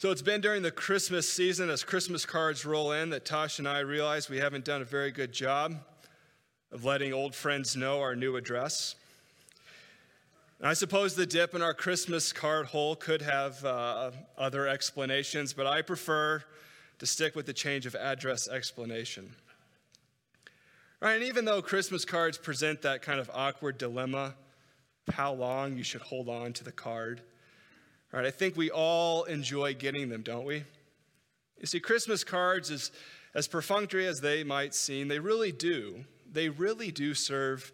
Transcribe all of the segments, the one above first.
So it's been during the Christmas season as Christmas cards roll in that Tosh and I realize we haven't done a very good job of letting old friends know our new address. I suppose the dip in our Christmas card hole could have uh, other explanations, but I prefer to stick with the change of address explanation. Right, and even though Christmas cards present that kind of awkward dilemma, how long you should hold on to the card, right, I think we all enjoy getting them, don't we? You see, Christmas cards, as, as perfunctory as they might seem, they really do. They really do serve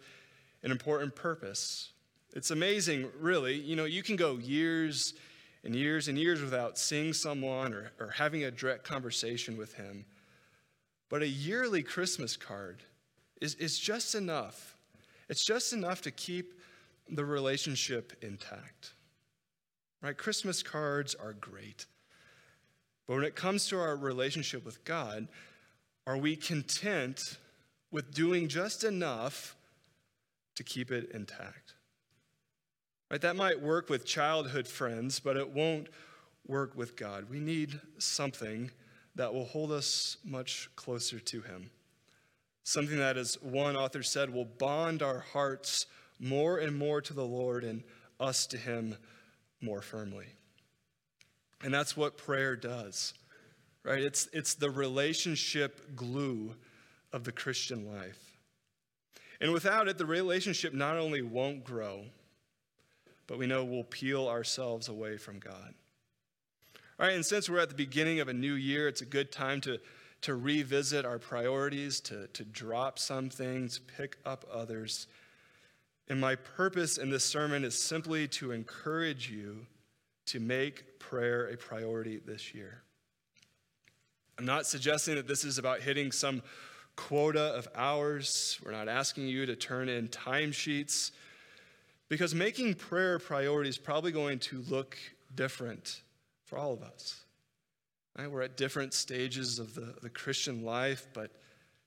an important purpose. It's amazing, really. You know, you can go years and years and years without seeing someone or, or having a direct conversation with him. But a yearly Christmas card is, is just enough. It's just enough to keep the relationship intact. Right? Christmas cards are great. But when it comes to our relationship with God, are we content with doing just enough to keep it intact? Right? That might work with childhood friends, but it won't work with God. We need something that will hold us much closer to Him. Something that, as one author said, will bond our hearts more and more to the Lord and us to Him more firmly. And that's what prayer does, right? It's, it's the relationship glue of the Christian life. And without it, the relationship not only won't grow, but we know we'll peel ourselves away from God. All right, and since we're at the beginning of a new year, it's a good time to to revisit our priorities, to, to drop some things, pick up others. And my purpose in this sermon is simply to encourage you to make prayer a priority this year. I'm not suggesting that this is about hitting some quota of hours. We're not asking you to turn in timesheets because making prayer a priority is probably going to look different for all of us. Right? We're at different stages of the, the Christian life, but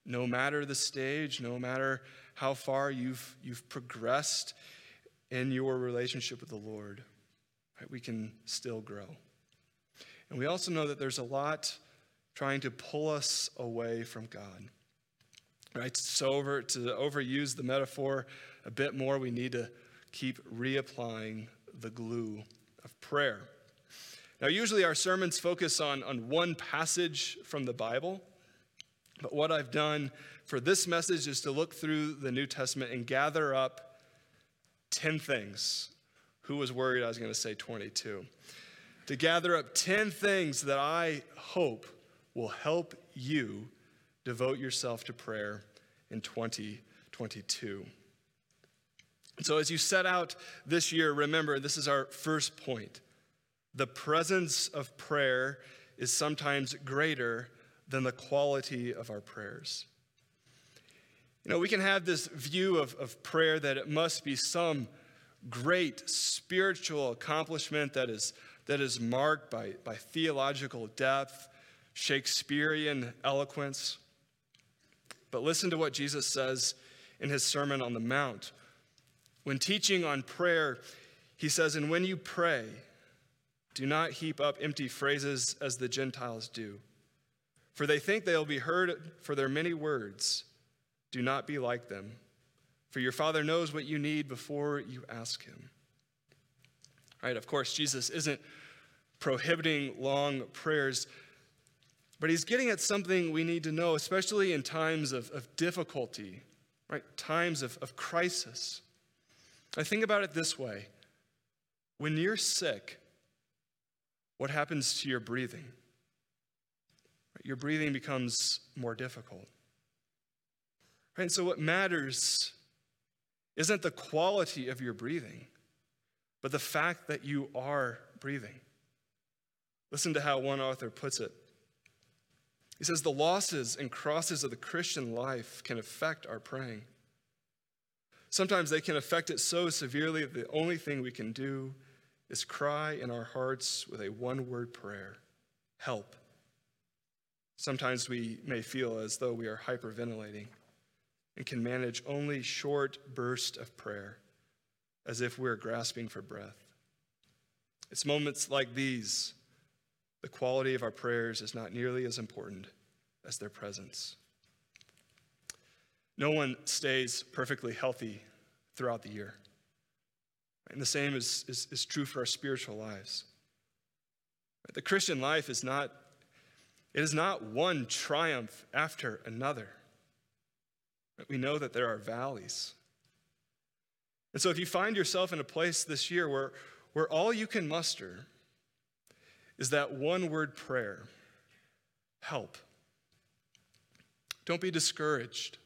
no matter the stage, no matter how far you've, you've progressed in your relationship with the Lord, right, we can still grow. And we also know that there's a lot trying to pull us away from God. Right? So over to overuse the metaphor a bit more, we need to keep reapplying the glue of prayer. Now, usually our sermons focus on, on one passage from the Bible, but what I've done for this message is to look through the New Testament and gather up 10 things. Who was worried I was going to say 22? To gather up 10 things that I hope will help you devote yourself to prayer in 2022. So, as you set out this year, remember this is our first point the presence of prayer is sometimes greater than the quality of our prayers. You know, we can have this view of, of prayer that it must be some great spiritual accomplishment that is, that is marked by, by theological depth, Shakespearean eloquence. But listen to what Jesus says in his Sermon on the Mount. When teaching on prayer, he says, And when you pray, do not heap up empty phrases as the Gentiles do, for they think they'll be heard for their many words. Do not be like them, for your Father knows what you need before you ask Him. Right? Of course, Jesus isn't prohibiting long prayers, but He's getting at something we need to know, especially in times of, of difficulty, right? Times of, of crisis. I think about it this way when you're sick, what happens to your breathing? Your breathing becomes more difficult. Right? And so, what matters isn't the quality of your breathing, but the fact that you are breathing. Listen to how one author puts it. He says, The losses and crosses of the Christian life can affect our praying. Sometimes they can affect it so severely that the only thing we can do is cry in our hearts with a one word prayer help. Sometimes we may feel as though we are hyperventilating and can manage only short bursts of prayer as if we're grasping for breath. It's moments like these the quality of our prayers is not nearly as important as their presence. No one stays perfectly healthy throughout the year. And the same is, is, is true for our spiritual lives. The Christian life is not, it is not one triumph after another. We know that there are valleys. And so if you find yourself in a place this year where, where all you can muster is that one word prayer help, don't be discouraged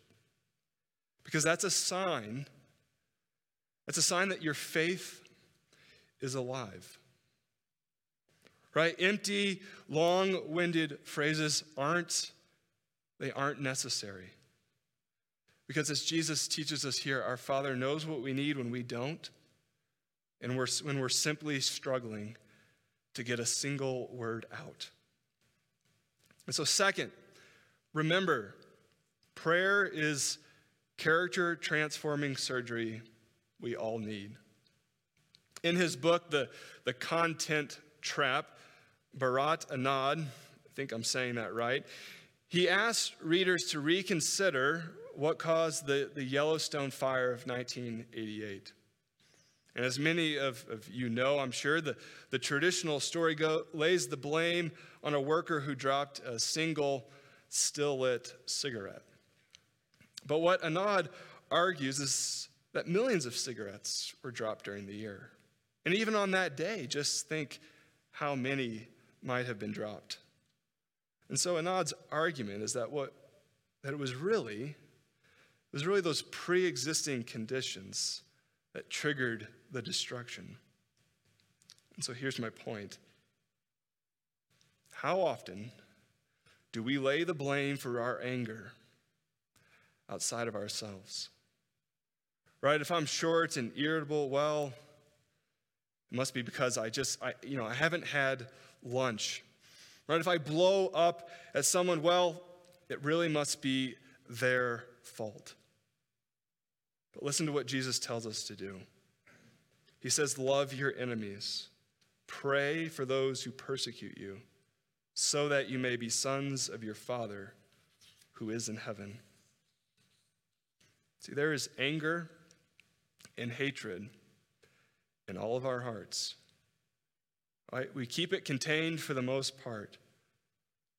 because that's a sign. That's a sign that your faith is alive. Right? Empty, long-winded phrases aren't they aren't necessary. Because as Jesus teaches us here, our Father knows what we need when we don't, and we're, when we're simply struggling to get a single word out. And so, second, remember, prayer is character transforming surgery we all need. In his book, The, the Content Trap, Bharat Anand, I think I'm saying that right, he asked readers to reconsider what caused the, the Yellowstone fire of 1988. And as many of, of you know, I'm sure, the, the traditional story go, lays the blame on a worker who dropped a single still lit cigarette. But what Anand argues is that millions of cigarettes were dropped during the year. And even on that day, just think how many might have been dropped. And so Anand's argument is that what that it was really it was really those pre-existing conditions that triggered the destruction. And so here's my point. How often do we lay the blame for our anger outside of ourselves? Right? If I'm short and irritable, well, it must be because I just, I, you know, I haven't had lunch. Right? If I blow up at someone, well, it really must be their fault. But listen to what Jesus tells us to do. He says, Love your enemies, pray for those who persecute you, so that you may be sons of your Father who is in heaven. See, there is anger and hatred in all of our hearts. Right? We keep it contained for the most part.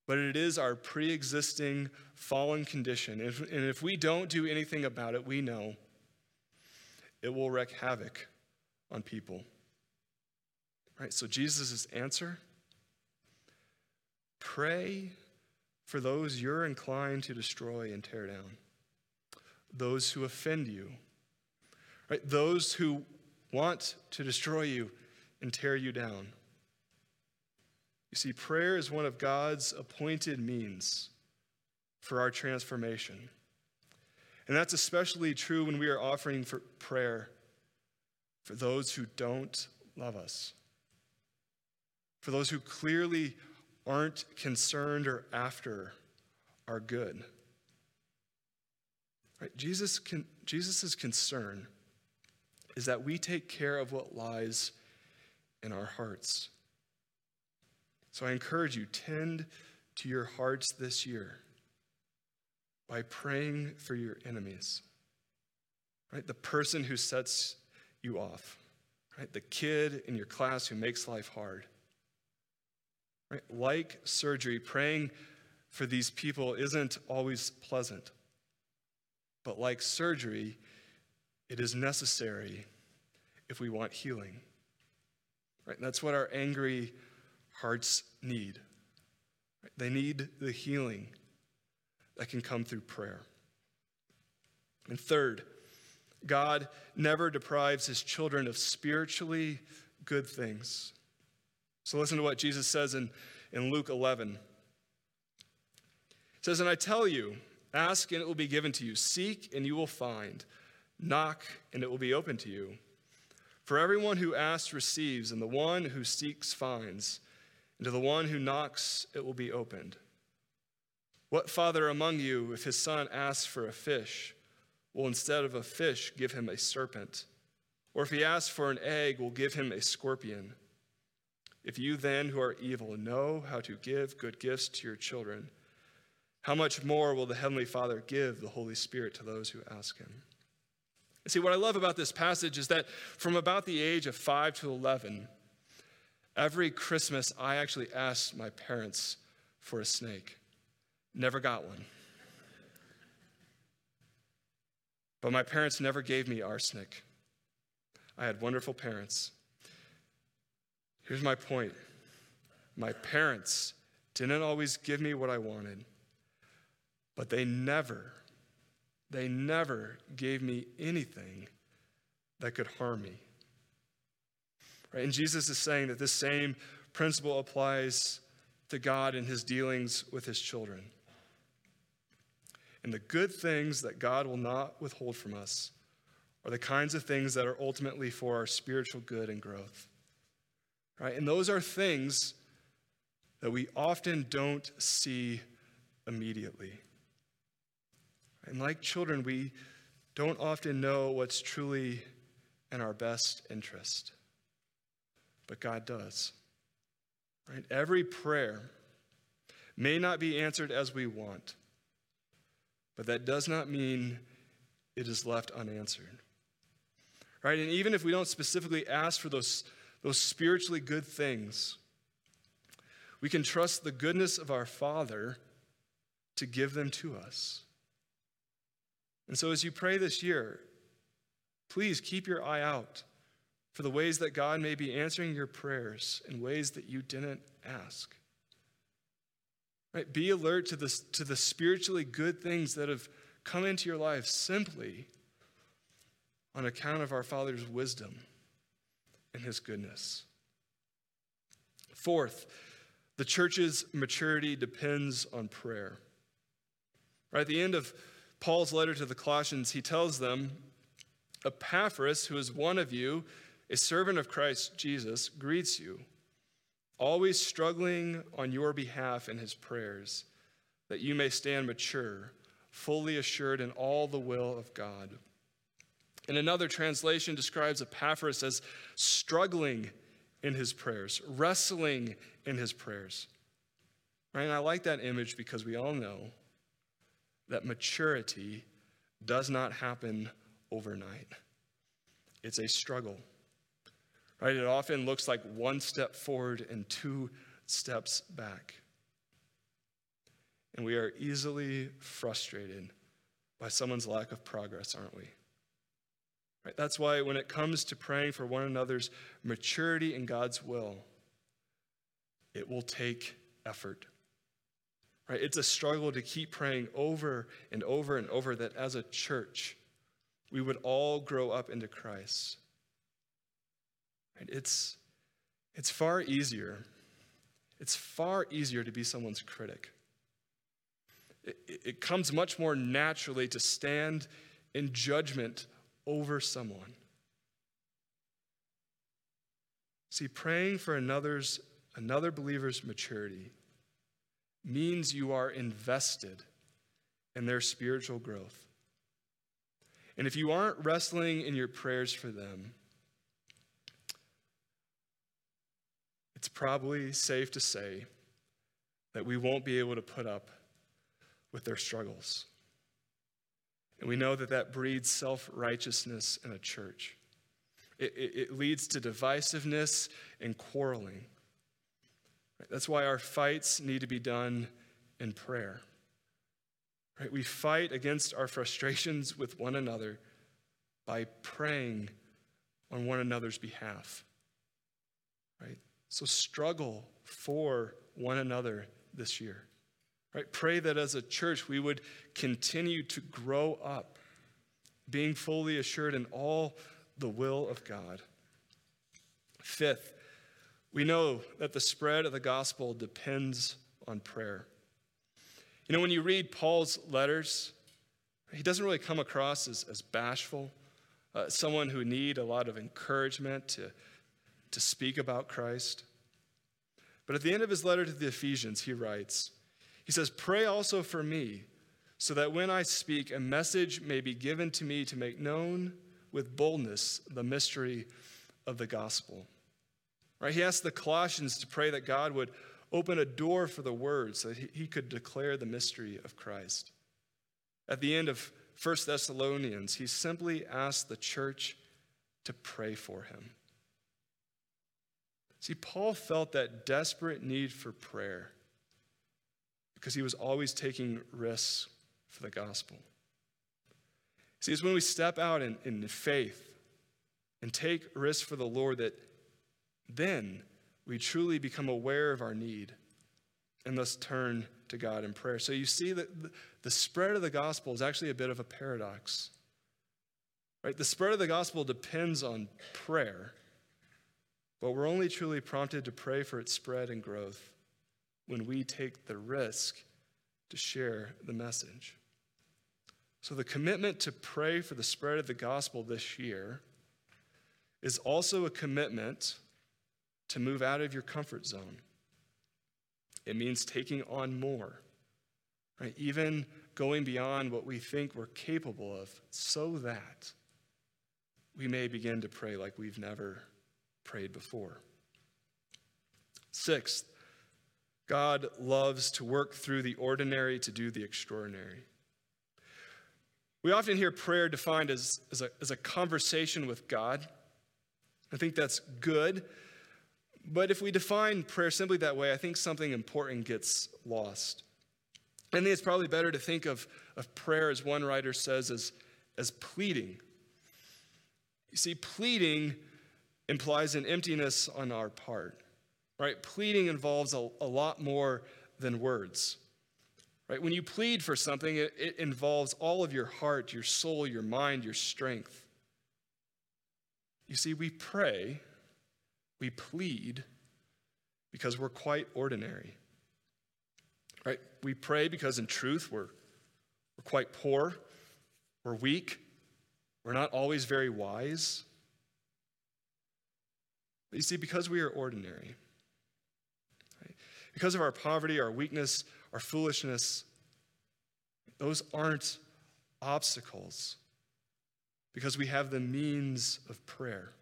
But it is our pre existing fallen condition. And if we don't do anything about it, we know it will wreak havoc on people. Right? So Jesus' answer pray for those you're inclined to destroy and tear down those who offend you, right? Those who want to destroy you and tear you down. You see, prayer is one of God's appointed means for our transformation. And that's especially true when we are offering for prayer for those who don't love us, for those who clearly aren't concerned or after our good. Right? Jesus can, Jesus' concern is that we take care of what lies in our hearts. So I encourage you, tend to your hearts this year by praying for your enemies. Right? The person who sets you off. Right? The kid in your class who makes life hard. Right? Like surgery, praying for these people isn't always pleasant. But like surgery, it is necessary if we want healing. Right? And that's what our angry hearts need. They need the healing that can come through prayer. And third, God never deprives his children of spiritually good things. So listen to what Jesus says in, in Luke 11. It says, And I tell you, Ask and it will be given to you. Seek and you will find. Knock and it will be open to you. For everyone who asks receives, and the one who seeks finds. And to the one who knocks it will be opened. What father among you, if his son asks for a fish, will instead of a fish give him a serpent? Or if he asks for an egg, will give him a scorpion? If you then, who are evil, know how to give good gifts to your children, how much more will the Heavenly Father give the Holy Spirit to those who ask Him? see, what I love about this passage is that from about the age of 5 to 11, every Christmas I actually asked my parents for a snake. Never got one. But my parents never gave me arsenic. I had wonderful parents. Here's my point my parents didn't always give me what I wanted, but they never, they never gave me anything that could harm me. Right? And Jesus is saying that this same principle applies to God in his dealings with his children. And the good things that God will not withhold from us are the kinds of things that are ultimately for our spiritual good and growth. Right? And those are things that we often don't see immediately. And like children, we don't often know what's truly in our best interest. But God does. Right? Every prayer may not be answered as we want, but that does not mean it is left unanswered. Right? And even if we don't specifically ask for those, those spiritually good things, we can trust the goodness of our Father to give them to us. And so as you pray this year, please keep your eye out for the ways that God may be answering your prayers in ways that you didn't ask. Right? Be alert to the, to the spiritually good things that have come into your life simply on account of our Father's wisdom and his goodness. Fourth, the church's maturity depends on prayer. Right at the end of Paul's letter to the Colossians, he tells them, Epaphras, who is one of you, a servant of Christ Jesus, greets you always struggling on your behalf in his prayers, that you may stand mature, fully assured in all the will of God. And another translation describes Epaphras as struggling in his prayers, wrestling in his prayers. Right? And I like that image because we all know that maturity does not happen overnight. It's a struggle. Right? It often looks like one step forward and two steps back. And we are easily frustrated by someone's lack of progress, aren't we? Right? That's why when it comes to praying for one another's maturity in God's will, it will take effort. Right? It's a struggle to keep praying over and over and over that as a church, we would all grow up into Christ. It's, it's far easier. It's far easier to be someone's critic. It, it comes much more naturally to stand in judgment over someone. See, praying for another's, another believer's maturity means you are invested in their spiritual growth. And if you aren't wrestling in your prayers for them, it's probably safe to say that we won't be able to put up with their struggles. And we know that that breeds self righteousness in a church. It, it, it, leads to divisiveness and quarreling. That's why our fights need to be done in prayer. Right? We fight against our frustrations with one another by praying on one another's behalf. Right? So struggle for one another this year. Right? Pray that as a church we would continue to grow up, being fully assured in all the will of God. Fifth, we know that the spread of the gospel depends on prayer. You know, when you read Paul's letters, he doesn't really come across as, as bashful, uh, someone who need a lot of encouragement to to speak about Christ. But at the end of his letter to the Ephesians, he writes, he says, Pray also for me, so that when I speak, a message may be given to me to make known with boldness the mystery of the gospel. Right? He asked the Colossians to pray that God would open a door for the word so that he could declare the mystery of Christ. At the end of 1 Thessalonians, he simply asked the church to pray for him. See, Paul felt that desperate need for prayer because he was always taking risks for the gospel. See, it's when we step out in, in faith and take risks for the Lord that then we truly become aware of our need and thus turn to God in prayer. So you see that the spread of the gospel is actually a bit of a paradox. Right? The spread of the gospel depends on prayer, but we're only truly prompted to pray for its spread and growth when we take the risk to share the message. So the commitment to pray for the spread of the gospel this year is also a commitment to move out of your comfort zone. It means taking on more, right? Even going beyond what we think we're capable of, so that we may begin to pray like we've never prayed before. Sixth, God loves to work through the ordinary to do the extraordinary. We often hear prayer defined as, as, a, as a conversation with God. I think that's good. But if we define prayer simply that way, I think something important gets lost. I think it's probably better to think of, of prayer, as one writer says, as, as pleading. You see, pleading implies an emptiness on our part, right? Pleading involves a, a lot more than words, right? When you plead for something, it, it involves all of your heart, your soul, your mind, your strength. You see, we pray we plead because we're quite ordinary. Right? We pray because in truth we're, we're quite poor, we're weak, we're not always very wise. But you see, because we are ordinary, right? because of our poverty, our weakness, our foolishness, those aren't obstacles because we have the means of prayer.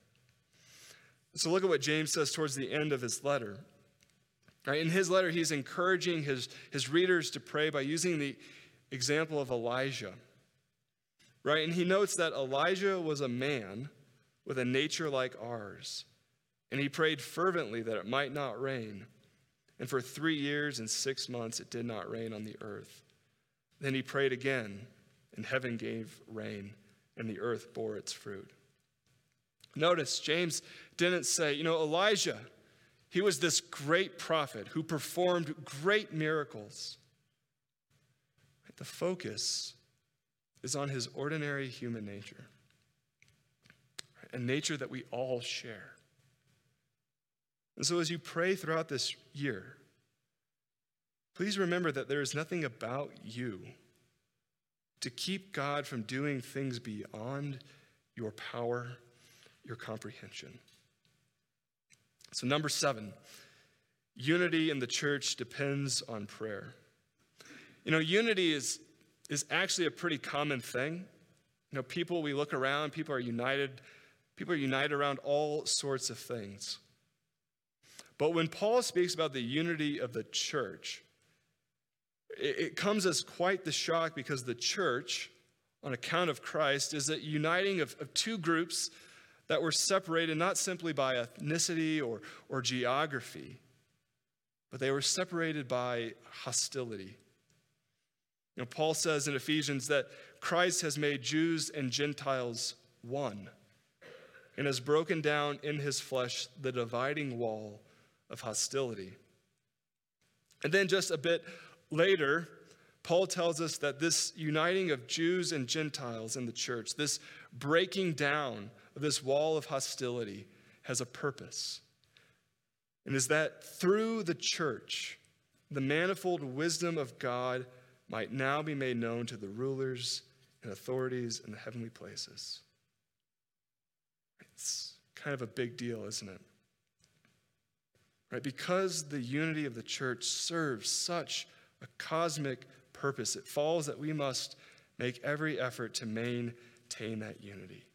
So look at what James says towards the end of his letter. Right, in his letter, he's encouraging his, his readers to pray by using the example of Elijah. Right? And he notes that Elijah was a man with a nature like ours. And he prayed fervently that it might not rain. And for three years and six months, it did not rain on the earth. Then he prayed again, and heaven gave rain, and the earth bore its fruit. Notice, James didn't say, you know, Elijah, he was this great prophet who performed great miracles. The focus is on his ordinary human nature, a nature that we all share. And so, as you pray throughout this year, please remember that there is nothing about you to keep God from doing things beyond your power your comprehension. So, number seven, unity in the church depends on prayer. You know, unity is, is actually a pretty common thing. You know, people, we look around, people are united. People are united around all sorts of things. But when Paul speaks about the unity of the church, it, it comes as quite the shock because the church, on account of Christ, is a uniting of, of two groups that were separated not simply by ethnicity or, or geography, but they were separated by hostility. You know, Paul says in Ephesians that Christ has made Jews and Gentiles one and has broken down in his flesh the dividing wall of hostility. And then just a bit later, Paul tells us that this uniting of Jews and Gentiles in the church, this breaking down of this wall of hostility has a purpose. And is that through the church, the manifold wisdom of God might now be made known to the rulers and authorities in the heavenly places. It's kind of a big deal, isn't it? Right? Because the unity of the church serves such a cosmic purpose, it falls that we must make every effort to maintain that unity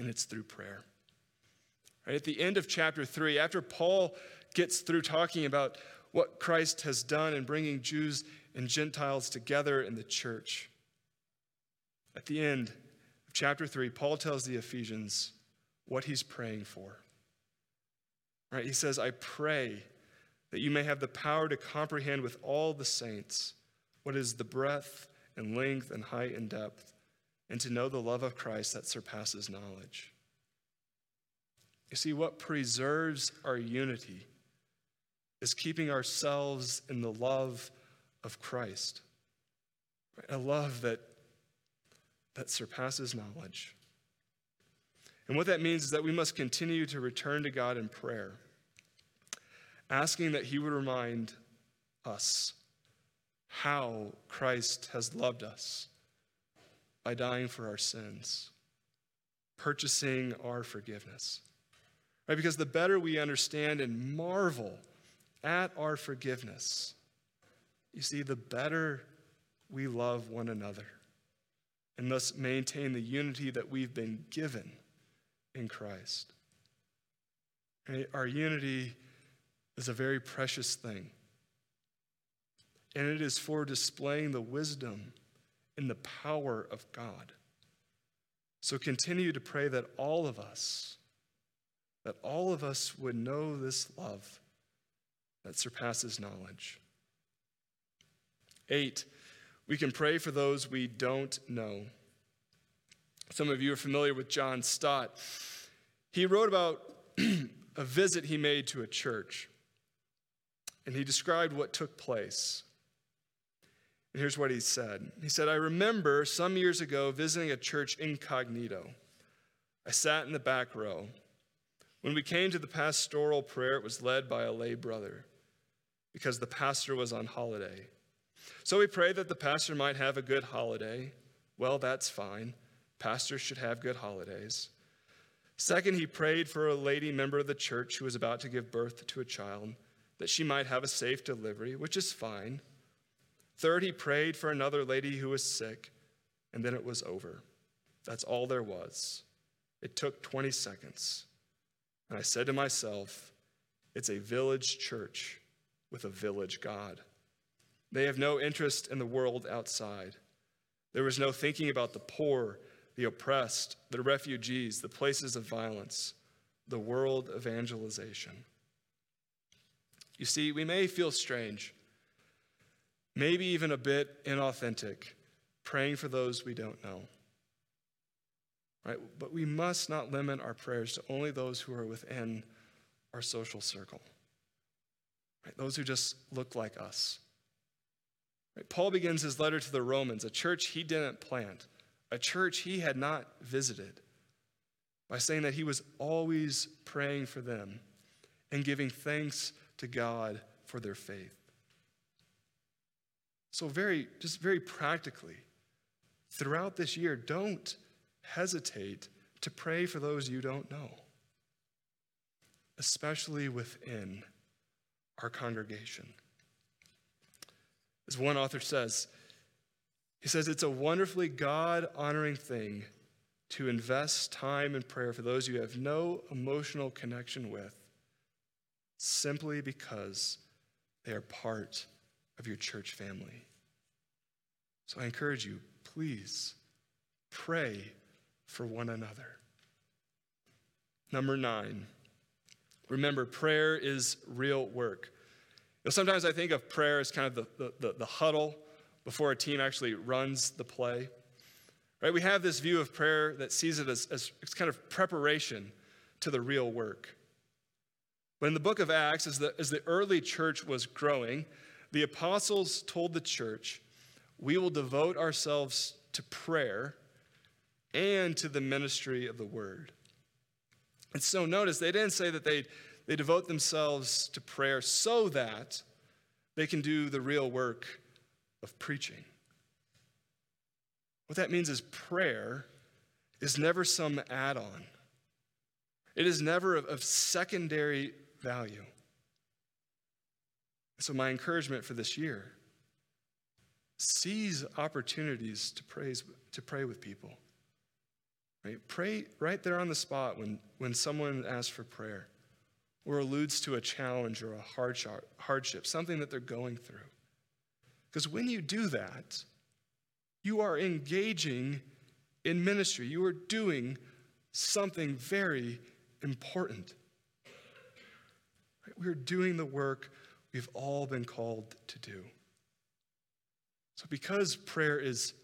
and it's through prayer. Right? At the end of chapter 3, after Paul gets through talking about what Christ has done in bringing Jews and Gentiles together in the church, at the end of chapter 3, Paul tells the Ephesians what he's praying for. Right? He says, I pray that you may have the power to comprehend with all the saints what is the breadth and length and height and depth, and to know the love of Christ that surpasses knowledge. You see, what preserves our unity is keeping ourselves in the love of Christ, a love that, that surpasses knowledge. And what that means is that we must continue to return to God in prayer, asking that He would remind us how Christ has loved us by dying for our sins, purchasing our forgiveness. Right? Because the better we understand and marvel at our forgiveness, you see, the better we love one another and thus maintain the unity that we've been given in Christ. Our unity is a very precious thing. And it is for displaying the wisdom and the power of God. So continue to pray that all of us, that all of us would know this love that surpasses knowledge. Eight, we can pray for those we don't know. Some of you are familiar with John Stott. He wrote about a visit he made to a church, and he described what took place. And here's what he said He said, I remember some years ago visiting a church incognito. I sat in the back row. When we came to the pastoral prayer, it was led by a lay brother because the pastor was on holiday. So we prayed that the pastor might have a good holiday. Well, that's fine. Pastors should have good holidays. Second, he prayed for a lady member of the church who was about to give birth to a child, that she might have a safe delivery, which is fine. Third, he prayed for another lady who was sick, and then it was over. That's all there was. It took 20 seconds. And I said to myself, it's a village church with a village God. They have no interest in the world outside. There was no thinking about the poor the oppressed, the refugees, the places of violence, the world evangelization. You see, we may feel strange, maybe even a bit inauthentic, praying for those we don't know. Right? But we must not limit our prayers to only those who are within our social circle. Right? Those who just look like us. Right? Paul begins his letter to the Romans, a church he didn't plant a church he had not visited, by saying that he was always praying for them and giving thanks to God for their faith. So, very, just very practically, throughout this year, don't hesitate to pray for those you don't know, especially within our congregation. As one author says, he says it's a wonderfully God honoring thing to invest time in prayer for those you have no emotional connection with simply because they are part of your church family. So I encourage you, please pray for one another. Number nine, remember, prayer is real work. You know, sometimes I think of prayer as kind of the, the, the, the huddle before a team actually runs the play. Right? We have this view of prayer that sees it as, as, kind of preparation to the real work. But in the book of Acts, as the, as the early church was growing, the apostles told the church, We will devote ourselves to prayer and to the ministry of the word. And so notice, they didn't say that they, they devote themselves to prayer so that they can do the real work of preaching. What that means is prayer is never some add on, it is never of, of secondary value. So, my encouragement for this year seize opportunities to, praise, to pray with people. Right? Pray right there on the spot when, when someone asks for prayer or alludes to a challenge or a hardship, something that they're going through. Because when you do that, you are engaging in ministry. You are doing something very important. We're doing the work we've all been called to do. So, because prayer is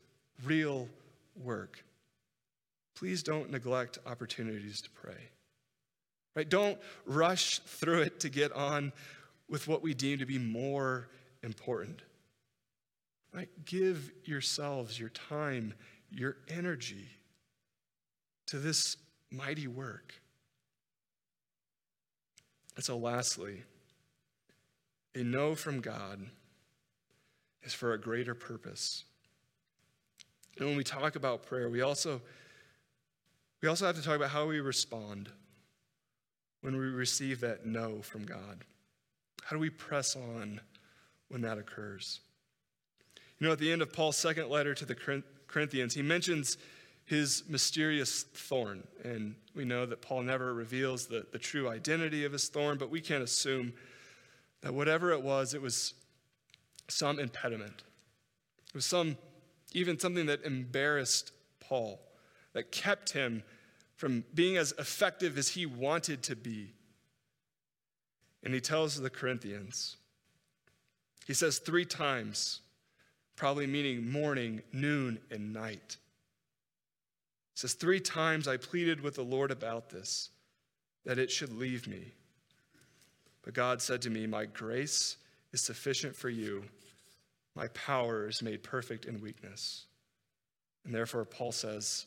real work, please don't neglect opportunities to pray. Right? Don't rush through it to get on with what we deem to be more important. Right? Give yourselves your time, your energy to this mighty work. And so, lastly, a no from God is for a greater purpose. And when we talk about prayer, we also, we also have to talk about how we respond when we receive that no from God. How do we press on when that occurs? You know, at the end of Paul's second letter to the Corinthians, he mentions his mysterious thorn. And we know that Paul never reveals the, the true identity of his thorn, but we can assume that whatever it was, it was some impediment. It was some, even something that embarrassed Paul, that kept him from being as effective as he wanted to be. And he tells the Corinthians, he says three times, probably meaning morning, noon, and night. He says, Three times I pleaded with the Lord about this, that it should leave me. But God said to me, My grace is sufficient for you. My power is made perfect in weakness. And therefore, Paul says,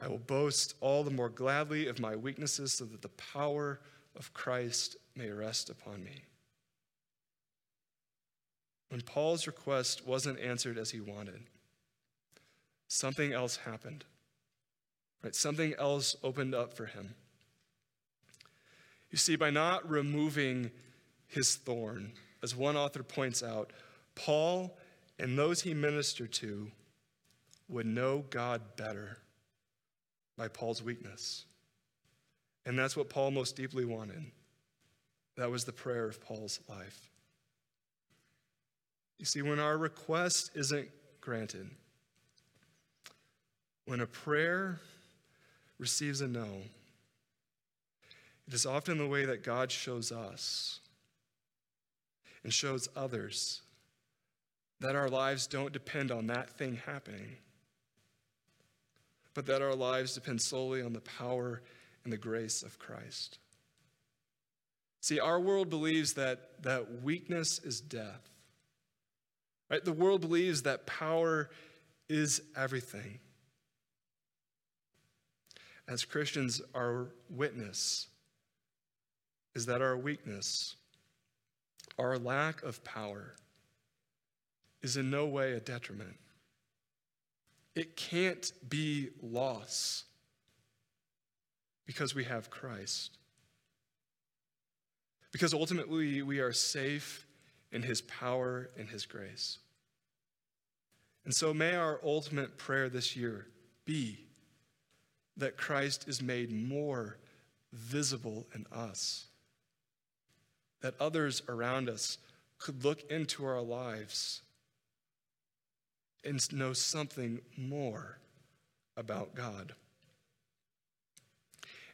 I will boast all the more gladly of my weaknesses so that the power of Christ may rest upon me. When Paul's request wasn't answered as he wanted, something else happened. Right? Something else opened up for him. You see, by not removing his thorn, as one author points out, Paul and those he ministered to would know God better by Paul's weakness. And that's what Paul most deeply wanted. That was the prayer of Paul's life. You see, when our request isn't granted, when a prayer receives a no, it is often the way that God shows us and shows others that our lives don't depend on that thing happening, but that our lives depend solely on the power and the grace of Christ. See, our world believes that, that weakness is death. Right? The world believes that power is everything. As Christians, our witness is that our weakness, our lack of power, is in no way a detriment. It can't be loss because we have Christ. Because ultimately, we are safe in his power and his grace. And so, may our ultimate prayer this year be that Christ is made more visible in us, that others around us could look into our lives and know something more about God.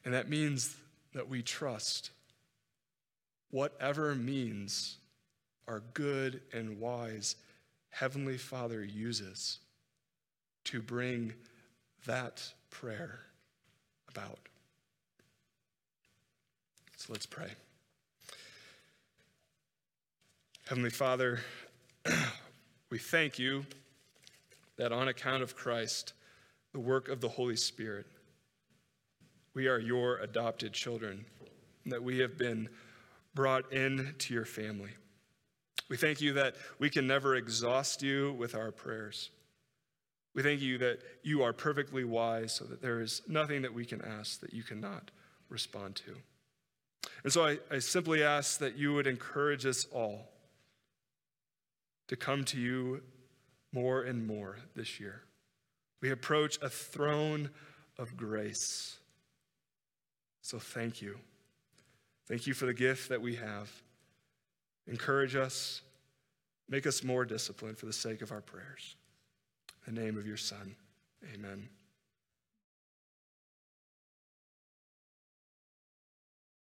And that means that we trust whatever means our good and wise Heavenly Father uses to bring that prayer about. So let's pray. Heavenly Father, we thank you that on account of Christ, the work of the Holy Spirit, we are your adopted children, that we have been brought into your family. We thank you that we can never exhaust you with our prayers. We thank you that you are perfectly wise, so that there is nothing that we can ask that you cannot respond to. And so I, I simply ask that you would encourage us all to come to you more and more this year. We approach a throne of grace. So thank you. Thank you for the gift that we have. Encourage us, make us more disciplined for the sake of our prayers. In the name of your Son, amen.